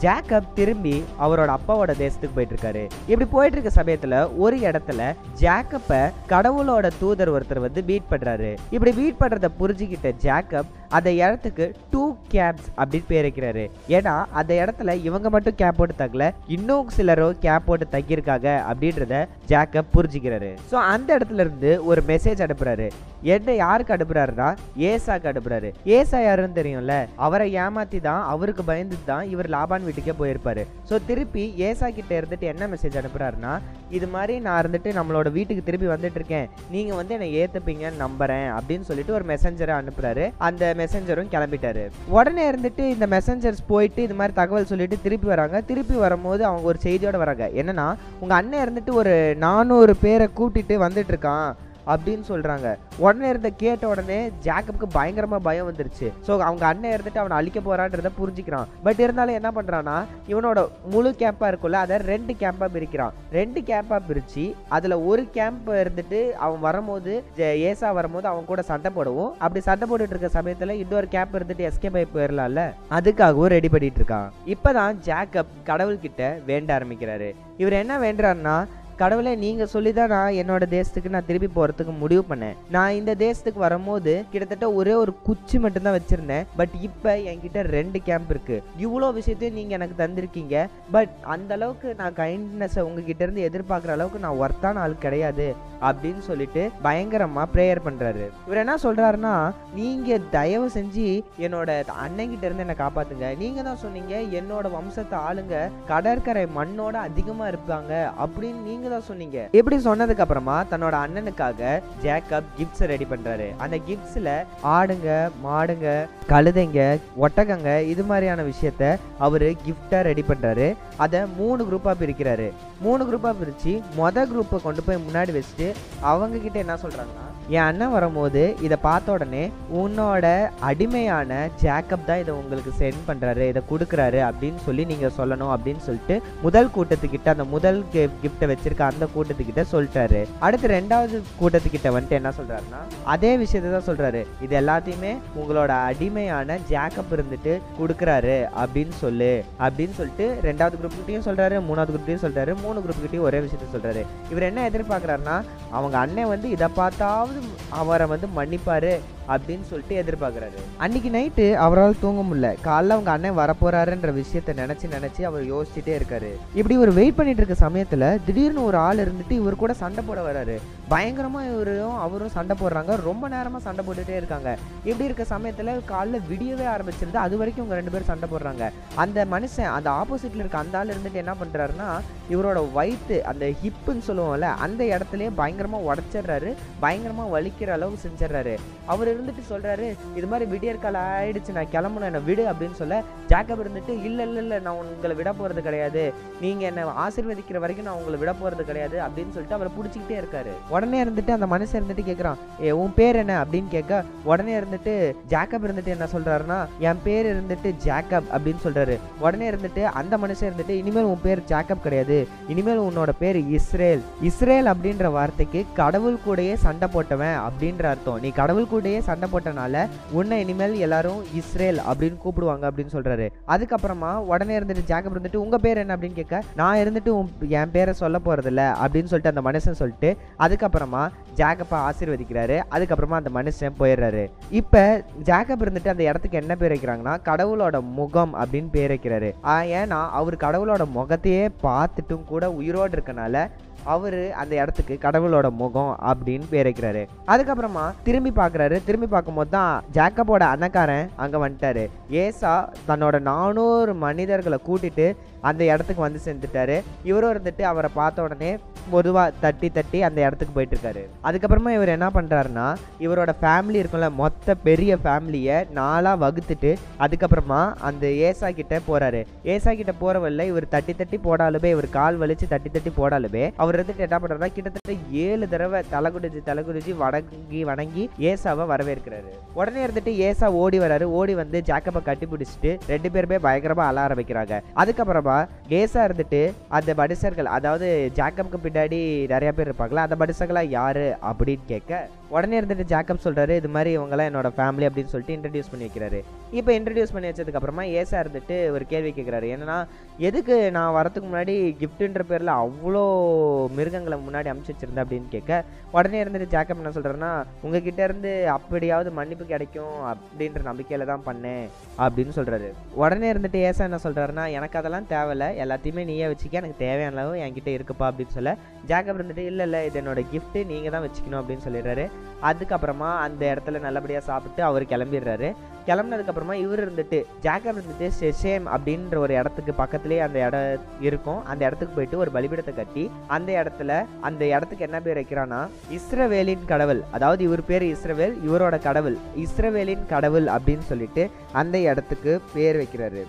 Jacob திரும்பி அவரோட அப்பாவோட தேசத்துக்கு போயிட்டு இருக்காரு இப்படி போயிட்டு இருக்க சமயத்துல ஒரு இடத்துல ஜாக்கப்ப கடவுளோட தூதர் ஒருத்தர் வந்து மீட் பண்றாரு. இப்படி மீட் பண்றத புரிஞ்சுக்கிட்ட ஜாக்கப் அந்த இடத்துக்கு டூ கேப்ஸ் அப்படின்னு பேர் வைக்கிறாரு. ஏன்னா அந்த இடத்துல இவங்க மட்டும் கேப் போட்டு தங்கல இன்னும் சிலரும் கேப் போட்டு தங்கியிருக்காங்க அப்படின்றத ஜாக்கப் புரிஞ்சுக்கிறாரு. ஸோ அந்த இடத்துல இருந்து ஒரு மெசேஜ் அனுப்புறாரு. என்ன யாருக்கு அனுப்புறாருன்னா ஏசாக்கு அனுப்புறாரு. ஏசா யாருன்னு தெரியும்ல? அவரை ஏமாத்தி தான் அவருக்கு பயந்து தான் இவர் லாபான் வீட்டுக்கே போயிருப்பாரு. ஸோ திருப்பி ஏசா கிட்ட இருந்துட்டு என்ன மெசேஜ் அனுப்புறாருன்னா இது மாதிரி நான் இருந்துட்டு நம்மளோட வீட்டுக்கு திருப்பி வந்துட்டு இருக்கேன். நீங்க வந்து என்னை ஏத்துப்பீங்கன்னு நம்புறேன் அப்படின்னு சொல்லிட்டு ஒரு மெசஞ்சரை அனுப்புறாரு. அந்த மெசஞ்சரும் கிளம்பிட்டாரு. உடனே இருந்துட்டு இந்த மெசஞ்சர்ஸ் போயிட்டு இது மாதிரி தகவல் சொல்லிட்டு திருப்பி வராங்க. திருப்பி வரும்போது அவங்க ஒரு செய்தியோட வராங்க. என்னன்னா உங்க அண்ணன் இருந்துட்டு ஒரு நானூறு பேரை கூட்டிட்டு வந்துட்டு இருக்கான். அப்படின்னு சொல்கிறாங்க உடனே இருந்த கேட்ட உடனே ஜாக்கப்க்கு பயங்கரமாக பயம் வந்துருச்சு. ஸோ அவங்க அண்ணன் இருந்துட்டு அவனை அழிக்க போகிறான்றத புரிஞ்சுக்கிறான். பட் இருந்தாலும் என்ன பண்ணுறான்னா இவனோட முழு கேம்பாக இருக்கும்ல அதை ரெண்டு கேம்பாக பிரிக்கிறான். ரெண்டு கேம்பாக பிரித்து அதில் ஒரு கேம்ப் இருந்துட்டு அவன் வரும்போது ஜெ- ஏசா வரும்போது அவன் கூட சண்டை போடவும். அப்படி சண்டை போட்டுட்டு இருக்க சமயத்தில் இன்னொரு கேம்ப் இருந்துட்டு எஸ்கேப் ஆகி போயிடலாம்ல அதுக்காகவும் ரெடி பண்ணிட்டு இருக்கான். இப்பதான் ஜாக்கப் கடவுள்கிட்ட வேண்ட ஆரம்பிக்கிறாரு. இவர் என்ன வேண்டுறாருன்னா கடவுளை நீங்க சொல்லி தான் நான் என்னோட தேசத்துக்கு நான் திருப்பி போறதுக்கு முடிவு பண்ணேன். நான் இந்த தேசத்துக்கு வரும்போது கிட்டத்தட்ட ஒரே ஒரு குச்சி மட்டும்தான் வச்சிருந்தேன். பட் இப்போ என்கிட்ட ரெண்டு கேம்ப் இருக்கு. இவ்வளோ விஷயத்தையும் நீங்க எனக்கு தந்திருக்கீங்க. பட் அந்த அளவுக்கு நான் கைண்ட்னஸை உங்ககிட்ட இருந்து எதிர்பார்க்குற அளவுக்கு நான் ஒர்த்தான ஆள் கிடையாது அப்படின்னு சொல்லிட்டு பயங்கரமா ப்ரேயர் பண்றாரு. இவர் என்ன சொல்றாருன்னா நீங்க தயவு செஞ்சு என்னோட அண்ணன்கிட்ட இருந்து என்னை காப்பாத்துங்க. நீங்க தான் சொன்னீங்க என்னோட வம்சத்தை ஆளுங்க கடற்கரை மண்ணோட அதிகமா இருப்பாங்க அப்படின்னு நீங்க தான் சொன்னீங்க. இப்படி சொன்னதுக்கு அப்புறமா தன்னோட அண்ணனுக்காக ஜேக்கப் கிஃப்ட்ஸ் ரெடி பண்றாரு. அந்த கிஃப்ட்ஸ்ல ஆடுங்க மாடுங்க கழுதைங்க ஒட்டகங்க இது மாதிரியான விஷயத்த அவரு கிஃப்டா ரெடி பண்றாரு. அதை மூணு குரூப்பா பிரிக்கிறாரு. மூணு குரூப்பா பிரிச்சு மொத குரூப்பை கொண்டு போய் முன்னாடி வச்சுட்டு அவங்க கிட்ட என்ன சொல்றாங்கன்னா என் அண்ணன் வரும்போது இதை பார்த்த உடனே உன்னோட அடிமையான ஜேக்கப் தான் இதை உங்களுக்கு சென்ட் பண்றாரு இதை கொடுக்குறாரு அப்படின்னு சொல்லி நீங்க சொல்லணும் அப்படின்னு சொல்லிட்டு முதல் கூட்டத்துக்கிட்ட அந்த முதல் கிஃப்ட்டை வச்சிருக்க அந்த கூட்டத்துக்கிட்ட சொல்லிட்டாரு. அடுத்து ரெண்டாவது கூட்டத்துக்கிட்ட வந்துட்டு என்ன சொல்றாருன்னா அதே விஷயத்தை தான் சொல்றாரு. இது எல்லாத்தையுமே உங்களோட அடிமையான ஜேக்கப் இருந்துட்டு கொடுக்குறாரு அப்படின்னு சொல்லு அப்படின்னு சொல்லிட்டு ரெண்டாவது குரூப்கிட்டையும் சொல்றாரு மூணாவது குரூப்கிட்டையும் சொல்றாரு மூணு குரூப்கிட்டையும் ஒரே விஷயத்த சொல்றாரு. இவர் என்ன எதிர்பார்க்கறாருன்னா அவங்க அண்ணன் வந்து இதை பார்த்தாவது அவரை வந்து மன்னிப்பாரு அப்படின்னு சொல்லிட்டு எதிர்பார்க்குறாரு. அன்னைக்கு நைட்டு அவரால் தூங்க முடியல. காலைல அவங்க அண்ணன் வரப்போறாருன்ற விஷயத்த நினைச்சு நினைச்சு அவர் யோசிச்சுட்டே இருக்காரு. இப்படி ஒரு வெயிட் பண்ணிட்டு இருக்க சமயத்துல திடீர்னு ஒரு ஆள் இருந்துட்டு இவர் கூட சண்டை போட வராரு. பயங்கரமாக இவரும் அவரும் சண்டை போடுறாங்க. ரொம்ப நேரமாக சண்டை போட்டுட்டே இருக்காங்க. இப்படி இருக்க சமயத்தில் காலைல விடியவே ஆரம்பிச்சிருது. அது வரைக்கும் இவங்க ரெண்டு பேரும் சண்டை போடுறாங்க. அந்த மனுஷன் அந்த ஆப்போசிட்டில் இருக்க அந்த ஆள் இருந்துட்டு என்ன பண்ணுறாருன்னா இவரோட வயிற்று அந்த ஹிப்புன்னு சொல்லுவோம்ல அந்த இடத்துலையே பயங்கரமாக உடச்சிடுறாரு. பயங்கரமாக வலிக்கிற அளவுக்கு செஞ்சிடுறாரு. அவர் இருந்துட்டு சொல்கிறாரு இது மாதிரி விடியற்கால ஆயிடுச்சு. நான் கிளம்பணும். என்னை விடு அப்படின்னு சொல்ல ஜாக்கப் இருந்துட்டு இல்லை இல்லை இல்லை. நான் உங்களை விட போகிறது கிடையாது. நீங்கள் என்னை ஆசீர்வதிக்கிற வரைக்கும் நான் உங்களை விட போறது கிடையாது அப்படின்னு சொல்லிட்டு அவரை பிடிச்சிக்கிட்டே இருக்காரு. உடனே இருந்துட்டு அந்த மனுஷன் இருந்துட்டு கேக்குறான் ஏ உன் பேர் என்ன? அப்படின்னு கேட்க உடனே இருந்துட்டு ஜாக்கப் இருந்துட்டு என்ன சொல்றாருன்னா என் பேர் இருந்துட்டு ஜாக்கப் அப்படின்னு சொல்றாரு. உடனே இருந்துட்டு அந்த மனுஷன் இருந்துட்டு இனிமேல் உன் பேர் ஜாக்கப் கிடையாது. இனிமேல் உன்னோட பேர் இஸ்ரேல். இஸ்ரேல் அப்படின்ற வார்த்தைக்கு கடவுள் கூடயே சண்டை போட்டவன் அப்படின்ற அர்த்தம். நீ கடவுள் கூடயே சண்டை போட்டனால உன்னை இனிமேல் எல்லாரும் இஸ்ரேல் அப்படின்னு கூப்பிடுவாங்க அப்படின்னு சொல்றாரு. அதுக்கப்புறமா உடனே இருந்துட்டு ஜாக்கப் இருந்துட்டு உங்க பேர் என்ன? அப்படின்னு கேட்க நான் இருந்துட்டு உன் என் பேரை சொல்ல போகிறதில்ல அப்படின்னு சொல்லிட்டு அந்த மனுஷன் சொல்லிட்டு அதுக்கப்புறமா ஜாகப்பை ஆசீர்வதிக்கிறாரு. அதுக்கப்புறமா அந்த மனுஷன் போயிடுறாரு. இப்போ ஜாகப் இருந்துட்டு அந்த இடத்துக்கு என்ன பேர் வைக்கிறாங்கன்னா கடவுளோட முகம் அப்படின்னு பேர் வைக்கிறாரு. ஏன்னா அவர் கடவுளோட முகத்தையே பார்த்துட்டும் கூட உயிரோடு இருக்கனால அவர் அந்த இடத்துக்கு கடவுளோட முகம் அப்படின்னு பேர் வைக்கிறாரு. அதுக்கப்புறமா திரும்பி பார்க்குறாரு. திரும்பி பார்க்கும்போது தான் ஜாக்கப்போட அண்ணக்காரன் அங்கே வந்துட்டாரு. ஏசா தன்னோட நானூறு மனிதர்களை கூட்டிட்டு அந்த இடத்துக்கு வந்து சேர்ந்துட்டாரு. இவரும் இருந்துட்டு அவரை பார்த்த உடனே பொதுவாக தட்டி தட்டி அந்த இடத்துக்கு போயிட்டு இருக்காரு அதுக்கப்புறமா இவர் என்ன பண்ணுறாருன்னா இவரோட ஃபேமிலி இருக்கும்ல மொத்த பெரிய ஃபேமிலியை நாளாக வகுத்துட்டு அதுக்கப்புறமா அந்த ஏசா கிட்ட போறாரு. ஏசா கிட்ட போறவல்ல இவர் தட்டி தட்டி போடாலுமே இவர் கால் வலிச்சு தட்டி தட்டி போடாலுமே அவர் இருந்துட்டு என்ன பண்ணுறாருன்னா கிட்டத்தட்ட ஏழு தடவை தலை குடிச்சு தலை குடிச்சு வணங்கி வணங்கி ஏசாவை வரவேற்கிறாரு. உடனே இருந்துட்டு ஏசா ஓடி வராரு. ஓடி வந்து ஜாக்கப்பை கட்டி பிடிச்சிட்டு ரெண்டு பேருமே பயங்கரமா அழ ஆரம்பிக்கிறாங்க. அதுக்கப்புறமா ஏசா இருந்துட்டு அந்த மனுஷர்கள் அதாவது ஜாக்கப்புக்கு பின்னாடி நிறைய பேர் இருப்பாங்களா அந்த மனுஷங்களா யாரு அப்படின்னு கேட்க உடனே இருந்துட்டு ஜாக்கப் சொல்கிறாரு இது மாதிரி இவங்கெல்லாம் என்னோட ஃபேமிலி அப்படின்னு சொல்லிட்டு இன்ட்ரடியூஸ் பண்ணி வைக்கிறாரு. இப்போ இன்ட்ரடியூஸ் பண்ணி வச்சதுக்கப்புறமா ஏசா இருந்துட்டு ஒரு கேள்வி கேட்குறாரு என்னன்னா எதுக்கு நான் வரதுக்கு முன்னாடி கிஃப்ட்டுன்ற பேரில் அவ்வளோ மிருகங்களை முன்னாடி அமுச்சு வச்சுருந்தேன் அப்படின்னு கேட்க உடனே இருந்துட்டு ஜாக்கப் என்ன சொல்கிறேன்னா உங்ககிட்ட இருந்து அப்படியாவது மன்னிப்பு கிடைக்கும் அப்படின்ற நம்பிக்கையில் தான் பண்ணேன் அப்படின்னு சொல்கிறாரு உடனே இருந்துட்டு ஏசா என்ன சொல்கிறாருன்னா எனக்கு அதெல்லாம் தேவையில்ல. எல்லாத்தையுமே நீயே வச்சுக்க. எனக்கு தேவையான அளவு என்கிட்ட இருக்குப்பா அப்படின்னு சொல்ல ஜாக்கப் இருந்துட்டு இல்லை இல்லை. இது என்னோட கிஃப்ட்டு நீங்கள் தான் வச்சுக்கணும் அப்படின்னு சொல்லிடுறாரு. அதுக்கப்புறமா அந்த இடத்துல நல்லபடியாக சாப்பிட்டு அவர் கிளம்பிடுறாரு. கிளம்புனதுக்கப்புறமா இவர் இருந்துட்டு ஜாக்கப் இருந்துட்டு செஷேம் அப்படின்ற ஒரு இடத்துக்கு பக்கத்துலேயே அந்த இடம் இருக்கும். அந்த இடத்துக்கு போயிட்டு ஒரு பலிபீடத்தை கட்டி அந்த இடத்துல அந்த இடத்துக்கு என்ன பேர் வைக்கிறான்னா இஸ்ரவேலின் கடவுள். அதாவது இவர் பேர் இஸ்ரவேல் இவரோட கடவுள். இஸ்ரவேலின் கடவுள் அப்படின்னு சொல்லிட்டு அந்த இடத்துக்கு பேர் வைக்கிறாரு.